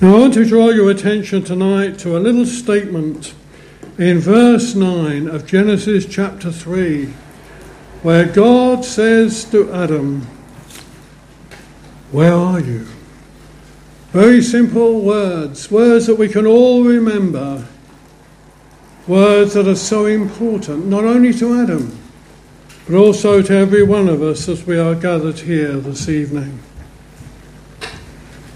Now, I want to draw your attention tonight to a little statement in verse 9 of Genesis chapter 3, where God says to Adam, Where are you? Very simple words, words that we can all remember, words that are so important, not only to Adam, but also to every one of us as we are gathered here this evening.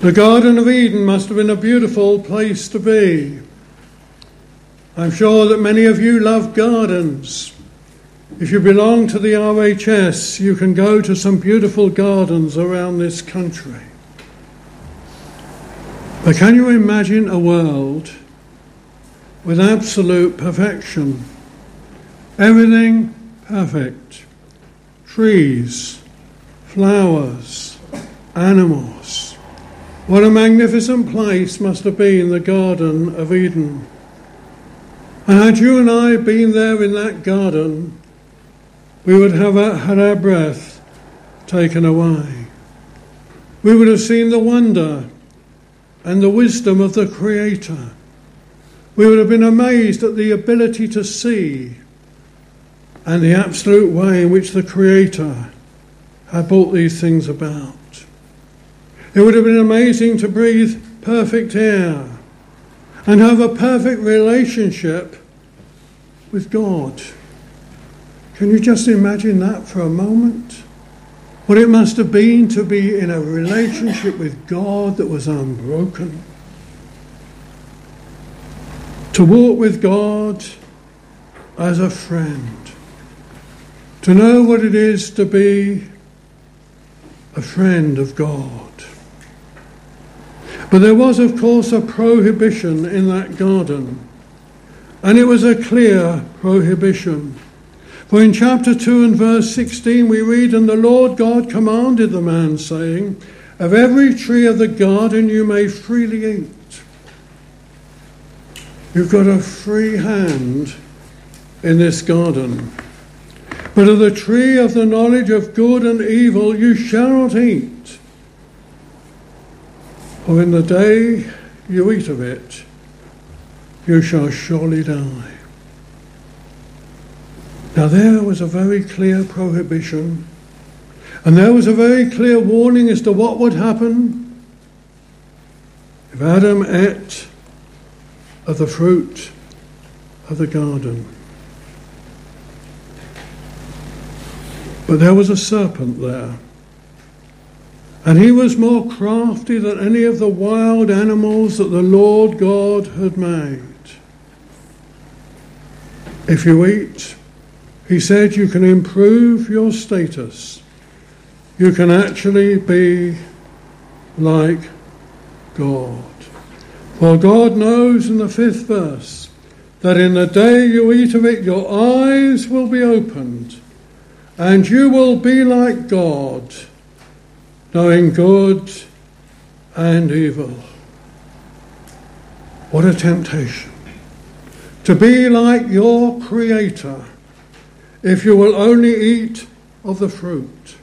The Garden of Eden must have been a beautiful place to be. I'm sure that many of you love gardens. If you belong to the RHS, you can go to some beautiful gardens around this country. But can you imagine a world with absolute perfection? Everything perfect trees, flowers, animals. What a magnificent place must have been the Garden of Eden. And had you and I been there in that garden, we would have had our breath taken away. We would have seen the wonder and the wisdom of the Creator. We would have been amazed at the ability to see and the absolute way in which the Creator had brought these things about. It would have been amazing to breathe perfect air and have a perfect relationship with God. Can you just imagine that for a moment? What it must have been to be in a relationship with God that was unbroken. To walk with God as a friend. To know what it is to be a friend of God. But there was, of course, a prohibition in that garden, and it was a clear prohibition. For in chapter 2 and verse 16 we read, And the Lord God commanded the man, saying, Of every tree of the garden you may freely eat. You've got a free hand in this garden. But of the tree of the knowledge of good and evil you shall not eat. For in the day you eat of it, you shall surely die. Now, there was a very clear prohibition, and there was a very clear warning as to what would happen if Adam ate of the fruit of the garden. But there was a serpent there. And he was more crafty than any of the wild animals that the Lord God had made. If you eat, he said, you can improve your status. You can actually be like God. For God knows in the fifth verse that in the day you eat of it, your eyes will be opened, and you will be like God knowing good and evil. What a temptation. To be like your Creator if you will only eat of the fruit.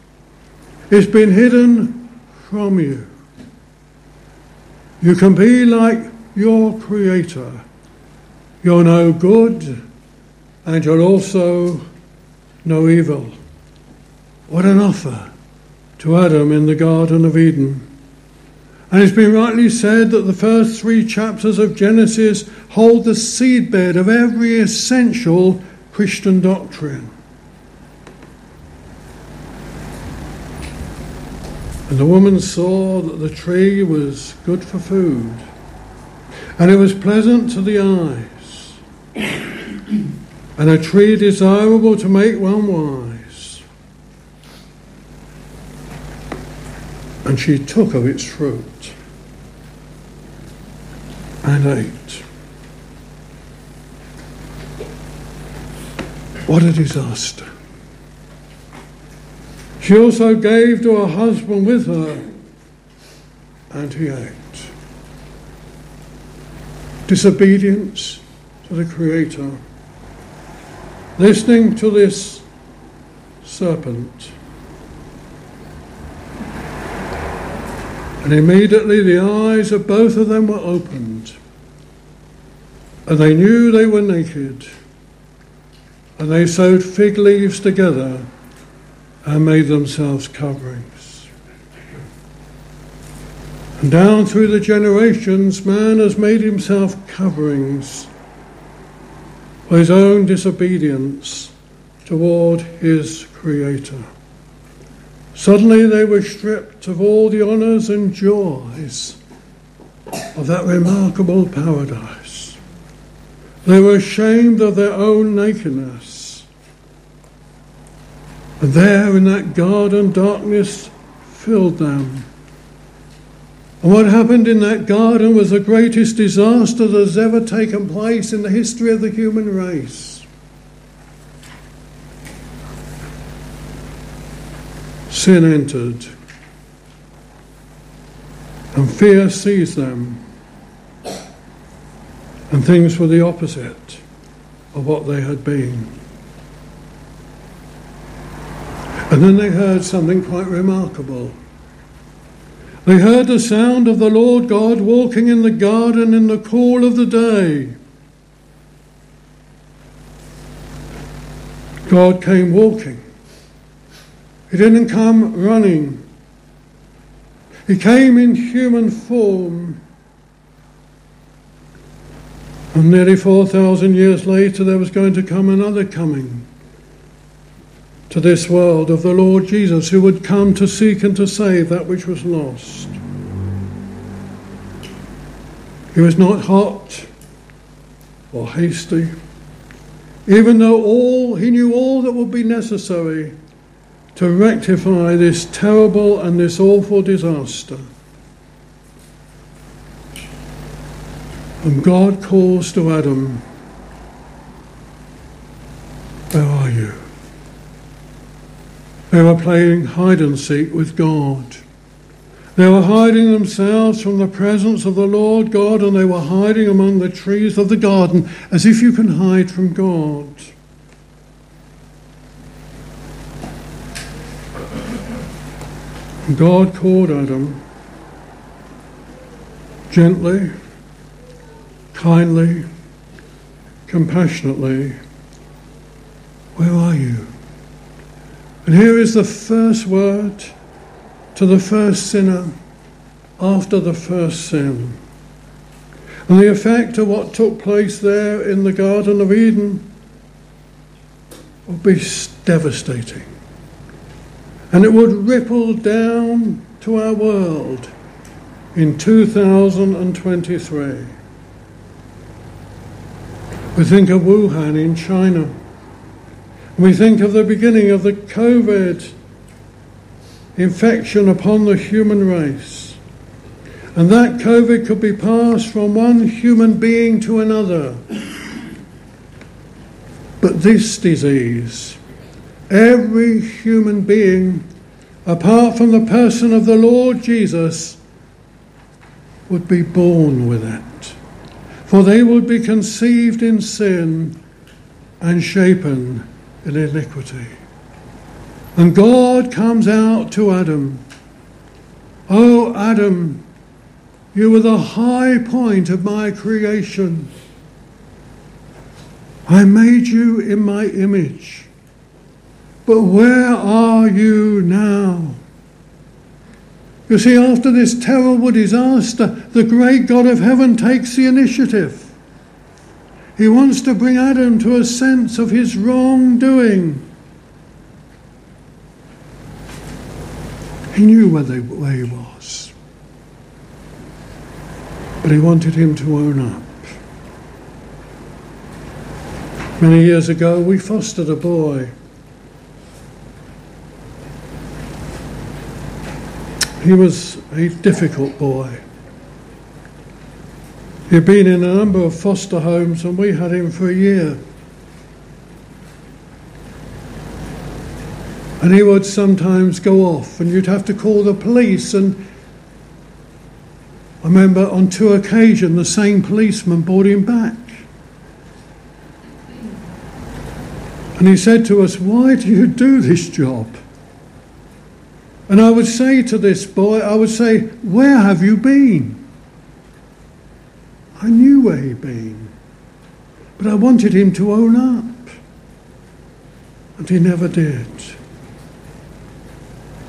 It's been hidden from you. You can be like your Creator. You're no good and you'll also know evil. What an offer to Adam in the Garden of Eden. And it's been rightly said that the first three chapters of Genesis hold the seedbed of every essential Christian doctrine. And the woman saw that the tree was good for food, and it was pleasant to the eyes, and a tree desirable to make one wise. And she took of its fruit and ate. What a disaster. She also gave to her husband with her, and he ate. Disobedience to the Creator, listening to this serpent and immediately the eyes of both of them were opened, and they knew they were naked. And they sewed fig leaves together and made themselves coverings. And down through the generations, man has made himself coverings for his own disobedience toward his Creator. Suddenly they were stripped of all the honours and joys of that remarkable paradise. They were ashamed of their own nakedness. And there in that garden, darkness filled them. And what happened in that garden was the greatest disaster that has ever taken place in the history of the human race. sin entered, and fear seized them, and things were the opposite of what they had been. And then they heard something quite remarkable. They heard the sound of the Lord God walking in the garden in the cool of the day. God came walking. He didn't come running. He came in human form. And nearly 4,000 years later, there was going to come another coming to this world of the Lord Jesus, who would come to seek and to save that which was lost. He was not hot or hasty, even though all he knew all that would be necessary to rectify this terrible and this awful disaster. And God calls to Adam, Where are you? They were playing hide and seek with God. They were hiding themselves from the presence of the Lord God, and they were hiding among the trees of the garden as if you can hide from God. God called Adam gently, kindly, compassionately, Where are you? And here is the first word to the first sinner after the first sin. And the effect of what took place there in the Garden of Eden will be devastating and it would ripple down to our world in 2023. We think of Wuhan in China. We think of the beginning of the COVID infection upon the human race. And that COVID could be passed from one human being to another. But this disease Every human being, apart from the person of the Lord Jesus, would be born with it. For they would be conceived in sin and shapen in iniquity. And God comes out to Adam. Oh, Adam, you were the high point of my creation. I made you in my image. But where are you now? You see, after this terrible disaster, the great God of heaven takes the initiative. He wants to bring Adam to a sense of his wrongdoing. He knew where, they, where he was, but he wanted him to own up. Many years ago, we fostered a boy He was a difficult boy. He'd been in a number of foster homes, and we had him for a year. And he would sometimes go off, and you'd have to call the police. And I remember on two occasions the same policeman brought him back. And he said to us, Why do you do this job? And I would say to this boy, I would say, Where have you been? I knew where he'd been, but I wanted him to own up. And he never did.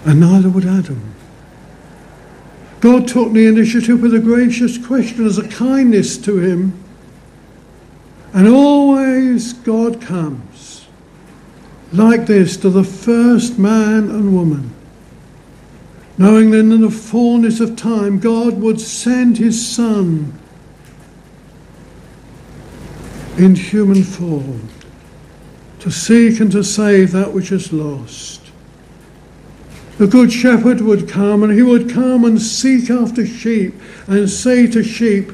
And neither would Adam. God took the initiative with a gracious question as a kindness to him. And always God comes like this to the first man and woman knowing that in the fullness of time God would send his Son in human form to seek and to save that which is lost. The Good Shepherd would come and he would come and seek after sheep and say to sheep,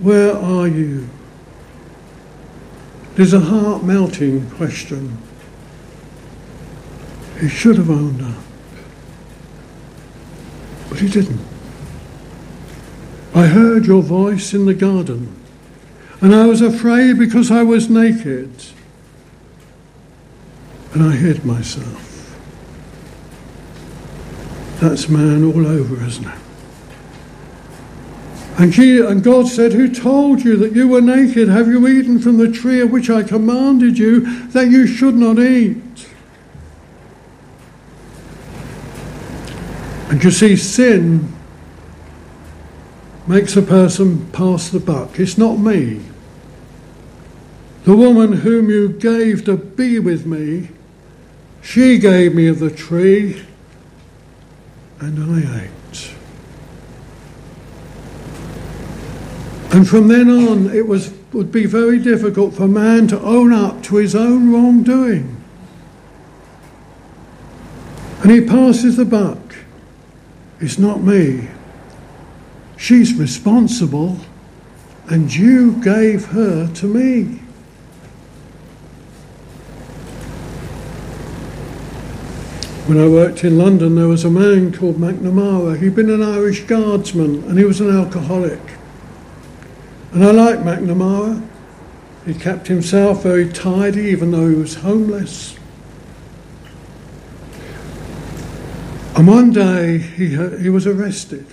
Where are you? It is a heart melting question. He should have owned up. He didn't. I heard your voice in the garden, and I was afraid because I was naked, and I hid myself. That's man all over, isn't it? And, she, and God said, Who told you that you were naked? Have you eaten from the tree of which I commanded you that you should not eat? And you see, sin makes a person pass the buck. It's not me. The woman whom you gave to be with me, she gave me of the tree, and I ate. And from then on, it was, would be very difficult for man to own up to his own wrongdoing. And he passes the buck. It's not me. She's responsible, and you gave her to me. When I worked in London, there was a man called McNamara. He'd been an Irish guardsman and he was an alcoholic. And I liked McNamara. He kept himself very tidy even though he was homeless. And one day he, uh, he was arrested.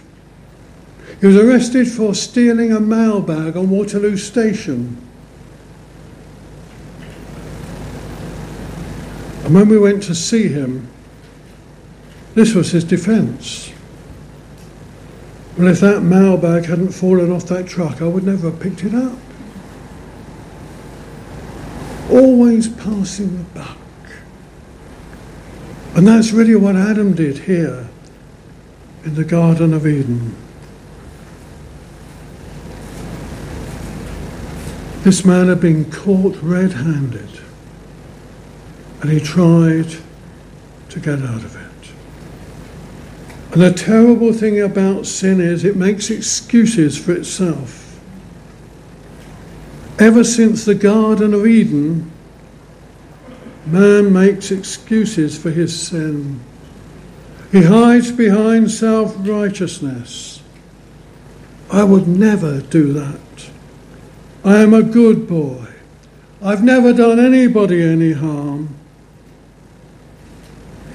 He was arrested for stealing a mailbag on Waterloo Station. And when we went to see him, this was his defence. Well, if that mailbag hadn't fallen off that truck, I would never have picked it up. Always passing the buck. And that's really what Adam did here in the Garden of Eden. This man had been caught red handed and he tried to get out of it. And the terrible thing about sin is it makes excuses for itself. Ever since the Garden of Eden, Man makes excuses for his sin. He hides behind self righteousness. I would never do that. I am a good boy. I've never done anybody any harm.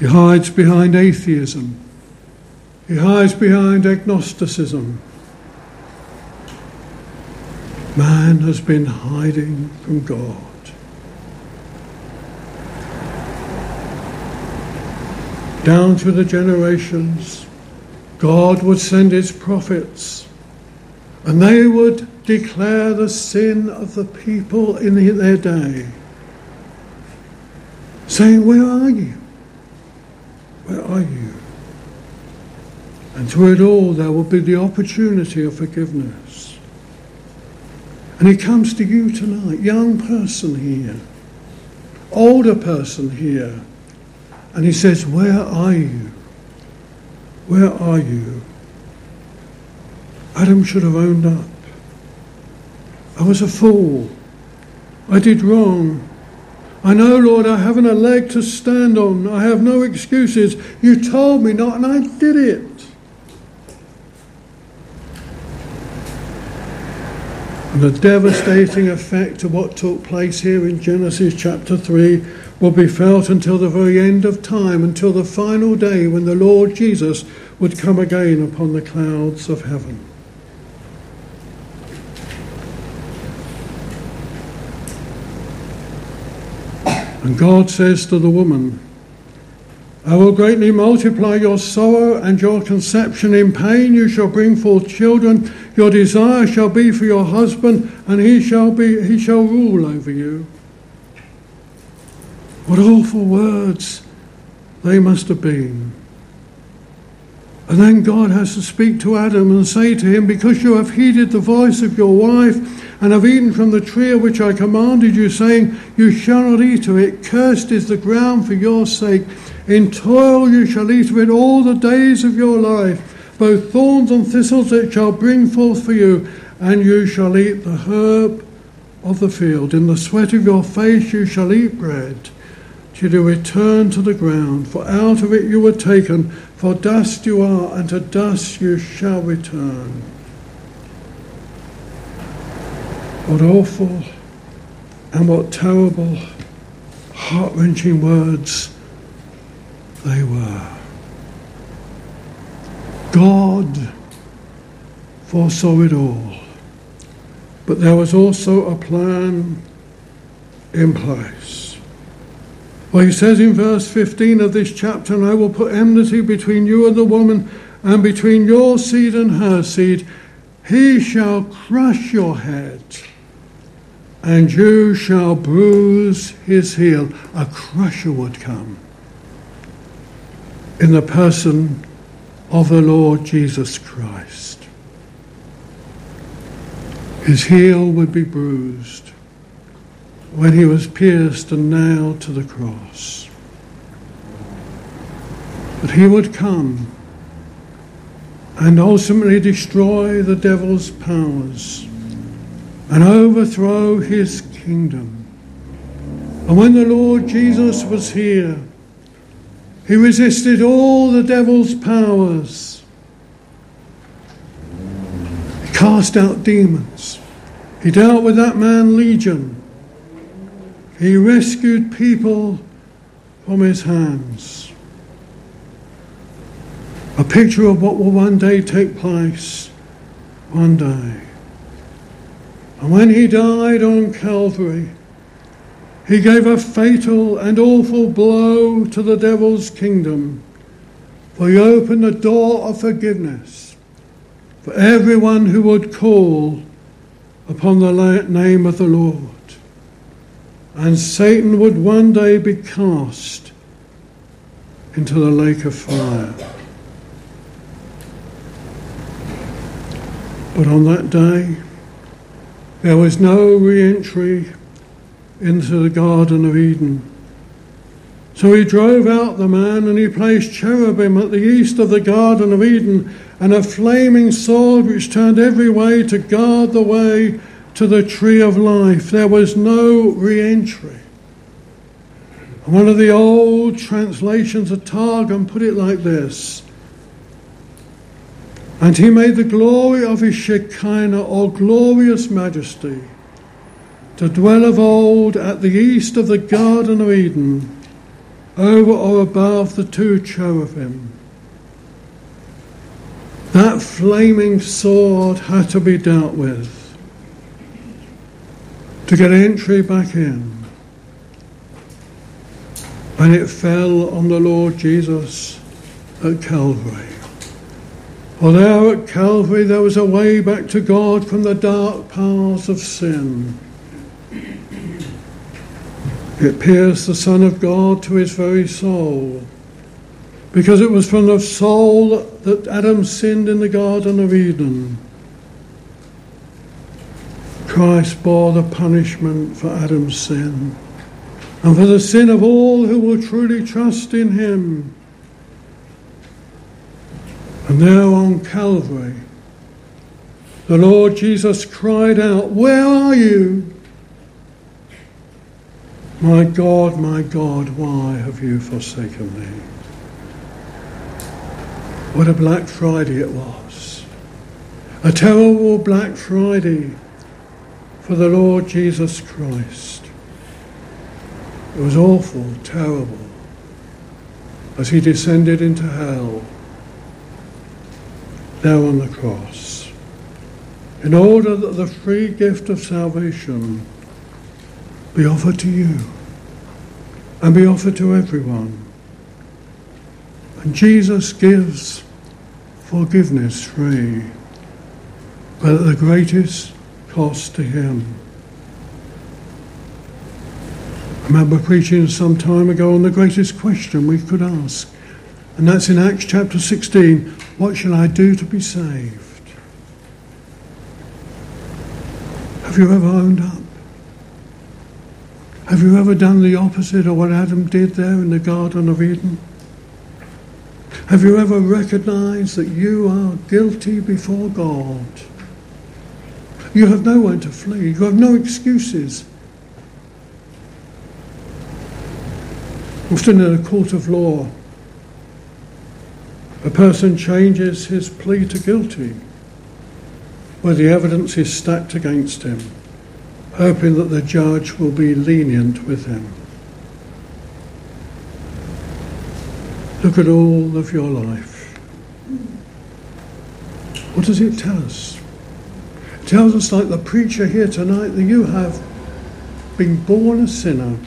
He hides behind atheism. He hides behind agnosticism. Man has been hiding from God. Down through the generations, God would send his prophets, and they would declare the sin of the people in their day, saying, Where are you? Where are you? And through it all, there will be the opportunity of forgiveness. And it comes to you tonight, young person here, older person here and he says, Where are you? Where are you? Adam should have owned up. I was a fool. I did wrong. I know, Lord, I haven't a leg to stand on. I have no excuses. You told me not, and I did it. And the devastating effect of what took place here in Genesis chapter 3 will be felt until the very end of time, until the final day when the Lord Jesus would come again upon the clouds of heaven. And God says to the woman, I will greatly multiply your sorrow and your conception. In pain you shall bring forth children. Your desire shall be for your husband, and he shall be he shall rule over you. What awful words they must have been. And then God has to speak to Adam and say to him, Because you have heeded the voice of your wife and have eaten from the tree of which I commanded you, saying, You shall not eat of it, cursed is the ground for your sake. In toil you shall eat of it all the days of your life. Both thorns and thistles it shall bring forth for you, and you shall eat the herb of the field. In the sweat of your face you shall eat bread, till you return to the ground. For out of it you were taken, for dust you are, and to dust you shall return. What awful and what terrible, heart wrenching words they were. God foresaw it all, but there was also a plan in place. Well, he says in verse 15 of this chapter, and I will put enmity between you and the woman, and between your seed and her seed. He shall crush your head, and you shall bruise his heel. A crusher would come in the person of the Lord Jesus Christ. His heel would be bruised when he was pierced and nailed to the cross. But he would come and ultimately destroy the devil's powers and overthrow his kingdom. And when the Lord Jesus was here, he resisted all the devil's powers. He cast out demons. He dealt with that man Legion. He rescued people from his hands. A picture of what will one day take place one day. And when he died on Calvary, he gave a fatal and awful blow to the devil's kingdom, for he opened the door of forgiveness for everyone who would call upon the name of the Lord. And Satan would one day be cast into the lake of fire. But on that day, there was no re entry into the Garden of Eden. So he drove out the man and he placed cherubim at the east of the Garden of Eden and a flaming sword which turned every way to guard the way to the tree of life. There was no re entry. One of the old translations of Targum put it like this And he made the glory of his Shekinah, or glorious majesty, to dwell of old at the east of the Garden of Eden, over or above the two cherubim. That flaming sword had to be dealt with to get entry back in. And it fell on the Lord Jesus at Calvary. For there at Calvary there was a way back to God from the dark paths of sin. It pierced the Son of God to his very soul, because it was from the soul that Adam sinned in the Garden of Eden. Christ bore the punishment for Adam's sin and for the sin of all who will truly trust in him. And there on Calvary, the Lord Jesus cried out, Where are you? My God, my God, why have you forsaken me? What a Black Friday it was. A terrible Black Friday for the Lord Jesus Christ. It was awful, terrible, as he descended into hell, there on the cross, in order that the free gift of salvation be offered to you and be offered to everyone. And Jesus gives forgiveness free, but the greatest cost to him. I remember preaching some time ago on the greatest question we could ask, and that's in Acts chapter 16 What shall I do to be saved? Have you ever owned up? Have you ever done the opposite of what Adam did there in the Garden of Eden? Have you ever recognized that you are guilty before God? You have no one to flee, you have no excuses. Often in a court of law, a person changes his plea to guilty where the evidence is stacked against him hoping that the judge will be lenient with him. Look at all of your life. What does it tell us? Tells us, like the preacher here tonight, that you have been born a sinner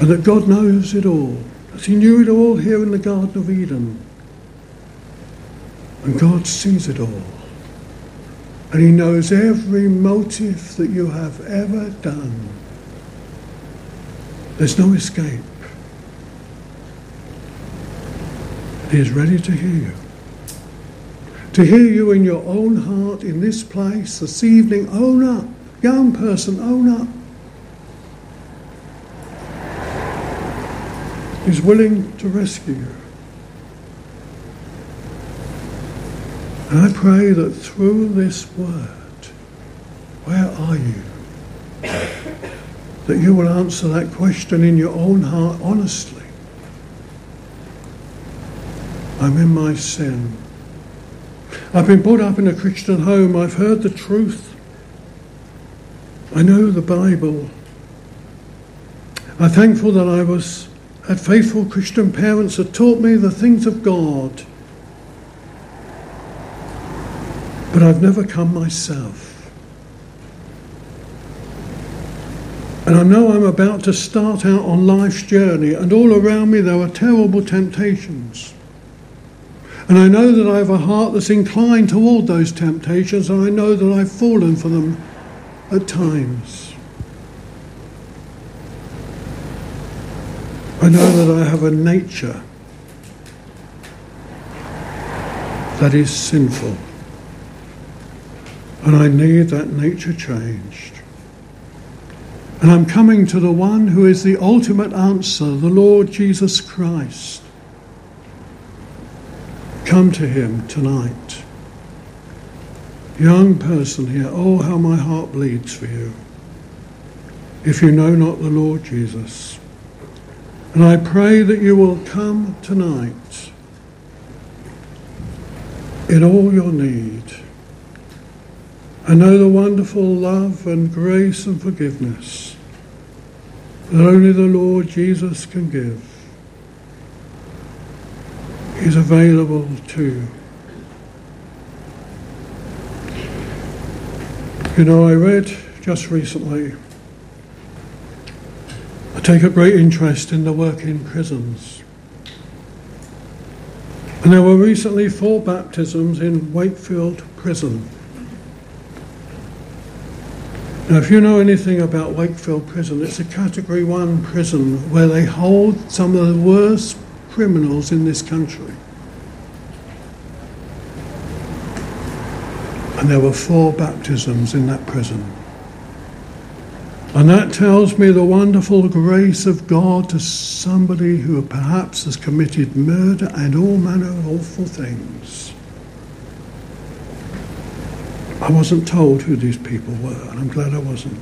and that God knows it all, as He knew it all here in the Garden of Eden. And God sees it all. And He knows every motive that you have ever done. There's no escape. He is ready to hear you. To hear you in your own heart in this place this evening, own up. Young person, own up. He's willing to rescue you. And I pray that through this word, where are you? That you will answer that question in your own heart honestly. I'm in my sin. I've been brought up in a Christian home. I've heard the truth. I know the Bible. I'm thankful that I was had faithful Christian parents that taught me the things of God. but I've never come myself. And I know I'm about to start out on life's journey, and all around me there are terrible temptations. And I know that I have a heart that's inclined toward those temptations, and I know that I've fallen for them at times. I know that I have a nature that is sinful. And I need that nature changed. And I'm coming to the one who is the ultimate answer, the Lord Jesus Christ. Come to him tonight. Young person here, oh, how my heart bleeds for you. If you know not the Lord Jesus. And I pray that you will come tonight in all your need I know the wonderful love and grace and forgiveness that only the Lord Jesus can give. Is available too. You know, I read just recently, I take a great interest in the work in prisons. And there were recently four baptisms in Wakefield Prison. Now, if you know anything about Wakefield Prison, it's a Category 1 prison where they hold some of the worst criminals in this country. And there were four baptisms in that prison. And that tells me the wonderful grace of God to somebody who perhaps has committed murder and all manner of awful things. I wasn't told who these people were, and I'm glad I wasn't.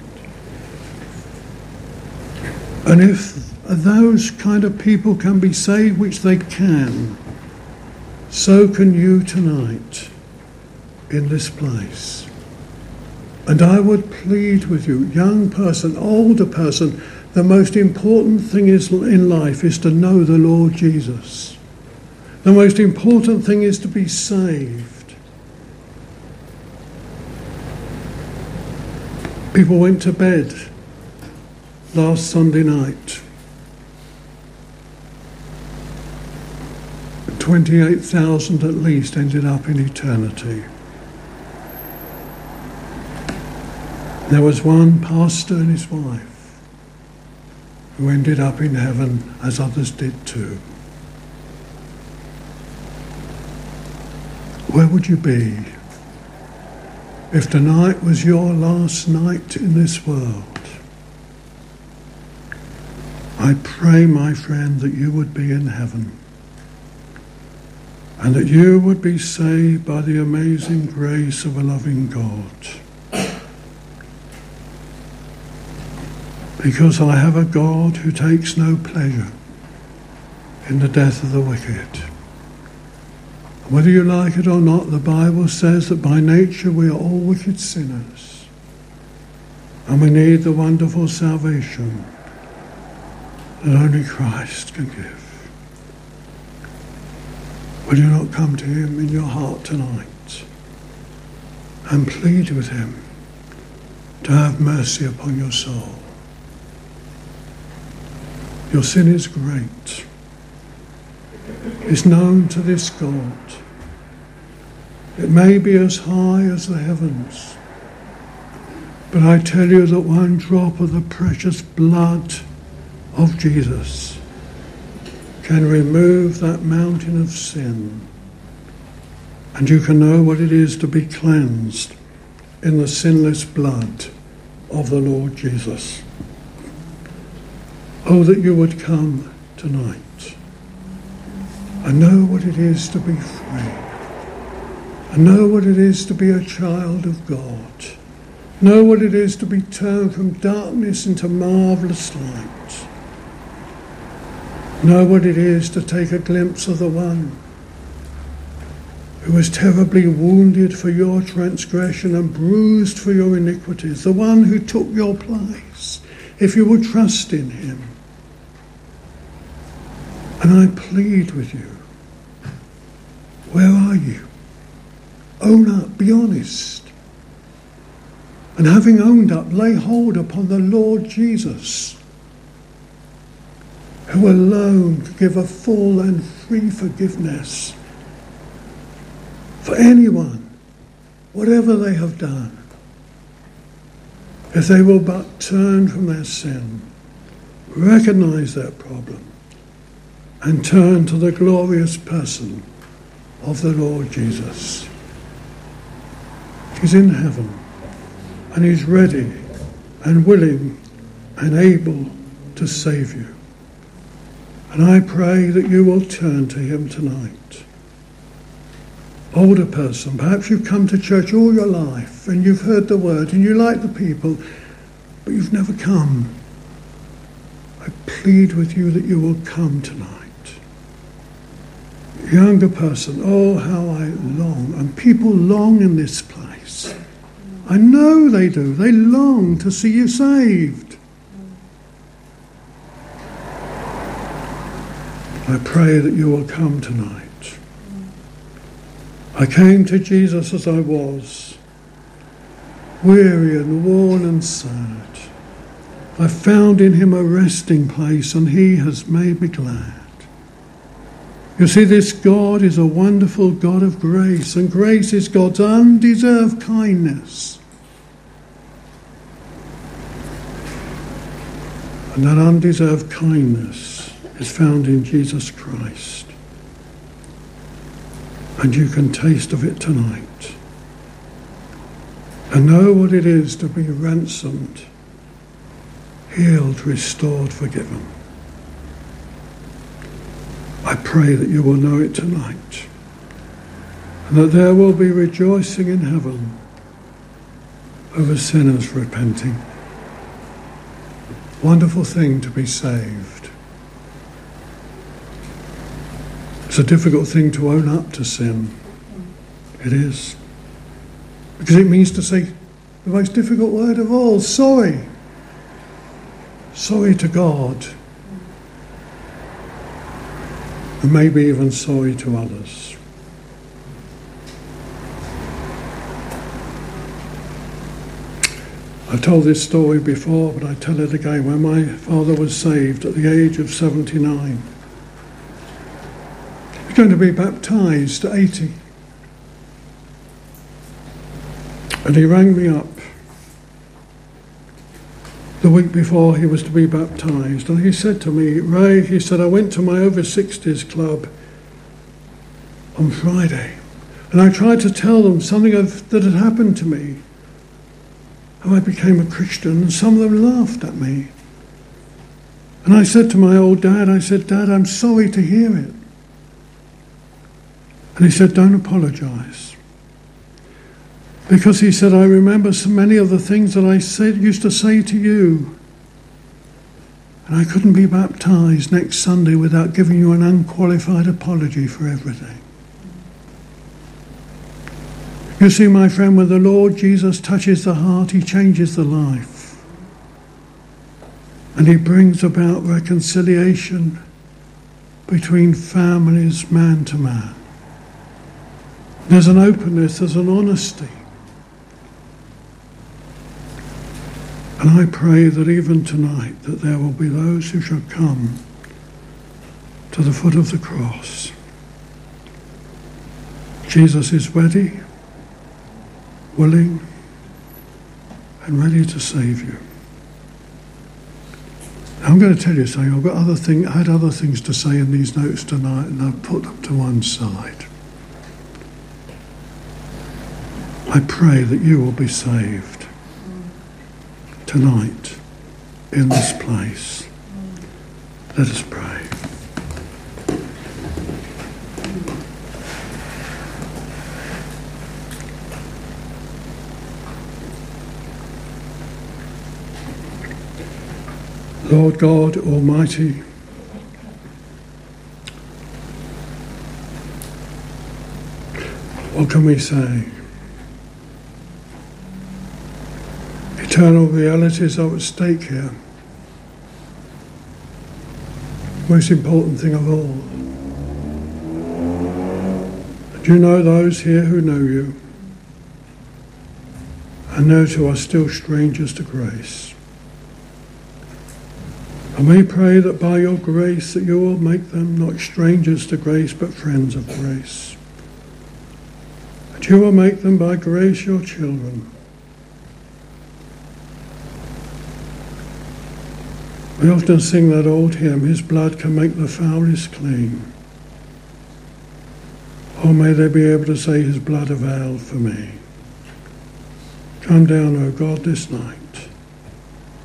And if those kind of people can be saved, which they can, so can you tonight in this place. And I would plead with you, young person, older person, the most important thing is in life is to know the Lord Jesus. The most important thing is to be saved. People went to bed last Sunday night. 28,000 at least ended up in eternity. There was one pastor and his wife who ended up in heaven as others did too. Where would you be if tonight was your last night in this world? I pray, my friend, that you would be in heaven and that you would be saved by the amazing grace of a loving God. Because I have a God who takes no pleasure in the death of the wicked. Whether you like it or not, the Bible says that by nature we are all wicked sinners. And we need the wonderful salvation that only Christ can give. Will you not come to him in your heart tonight and plead with him to have mercy upon your soul? Your sin is great. It's known to this God. It may be as high as the heavens. But I tell you that one drop of the precious blood of Jesus can remove that mountain of sin. And you can know what it is to be cleansed in the sinless blood of the Lord Jesus. Oh, that you would come tonight and know what it is to be free. And know what it is to be a child of God. Know what it is to be turned from darkness into marvellous light know what it is to take a glimpse of the one who was terribly wounded for your transgression and bruised for your iniquities, the one who took your place, if you will trust in him. And I plead with you, where are you? Own up, be honest. And having owned up, lay hold upon the Lord Jesus who alone can give a full and free forgiveness for anyone, whatever they have done, if they will but turn from their sin, recognize their problem, and turn to the glorious person of the Lord Jesus. He's in heaven and he's ready and willing and able to save you. And I pray that you will turn to him tonight. Older person, perhaps you've come to church all your life and you've heard the word and you like the people, but you've never come. I plead with you that you will come tonight. Younger person, oh, how I long, and people long in this place. I know they do. They long to see you saved. I pray that you will come tonight. I came to Jesus as I was, weary and worn and sad. I found in him a resting place, and he has made me glad. You see, this God is a wonderful God of grace, and grace is God's undeserved kindness. And that undeserved kindness is found in Jesus Christ. And you can taste of it tonight. And know what it is to be ransomed, healed, restored, forgiven. I pray that you will know it tonight. And that there will be rejoicing in heaven over sinners repenting. Wonderful thing to be saved. It's a difficult thing to own up to sin. It is. Because it means to say, the most difficult word of all sorry. Sorry to God. And maybe even sorry to others. I've told this story before, but I tell it again. When my father was saved at the age of 79, he's going to be baptized at 80. And he rang me up the week before he was to be baptized. And he said to me, Ray, he said, I went to my over 60s club on Friday. And I tried to tell them something of, that had happened to me. How I became a Christian, and some of them laughed at me. And I said to my old dad, I said, Dad, I'm sorry to hear it. And he said, Don't apologize. Because he said, I remember so many of the things that I said, used to say to you. And I couldn't be baptized next Sunday without giving you an unqualified apology for everything. You see, my friend, when the Lord Jesus touches the heart, he changes the life. And he brings about reconciliation between families, man to man. There's an openness, there's an honesty. And I pray that even tonight that there will be those who shall come to the foot of the cross. Jesus is ready, willing, and ready to save you. I'm going to tell you something. I've got other thing. I had other things to say in these notes tonight, and I've put them to one side. I pray that you will be saved tonight in this place. Let us pray. Lord God Almighty, what can we say? Eternal realities are at stake here. Most important thing of all. Do you know those here who know you and those who are still strangers to grace? I may pray that by your grace that you will make them not strangers to grace but friends of grace. That you will make them by grace your children We often sing that old hymn, His blood can make the foulest clean. Oh, may they be able to say, His blood availed for me. Come down, O God, this night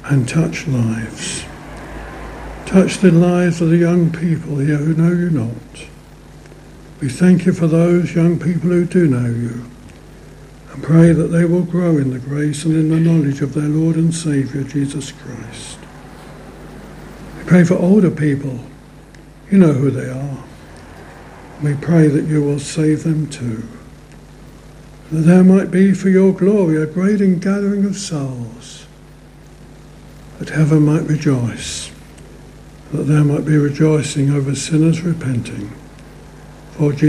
and touch lives. Touch the lives of the young people here who know you not. We thank you for those young people who do know you and pray that they will grow in the grace and in the knowledge of their Lord and Saviour, Jesus Christ. Pray for older people. You know who they are. We pray that you will save them too. That there might be for your glory a great ingathering of souls. That heaven might rejoice. That there might be rejoicing over sinners repenting. For Jesus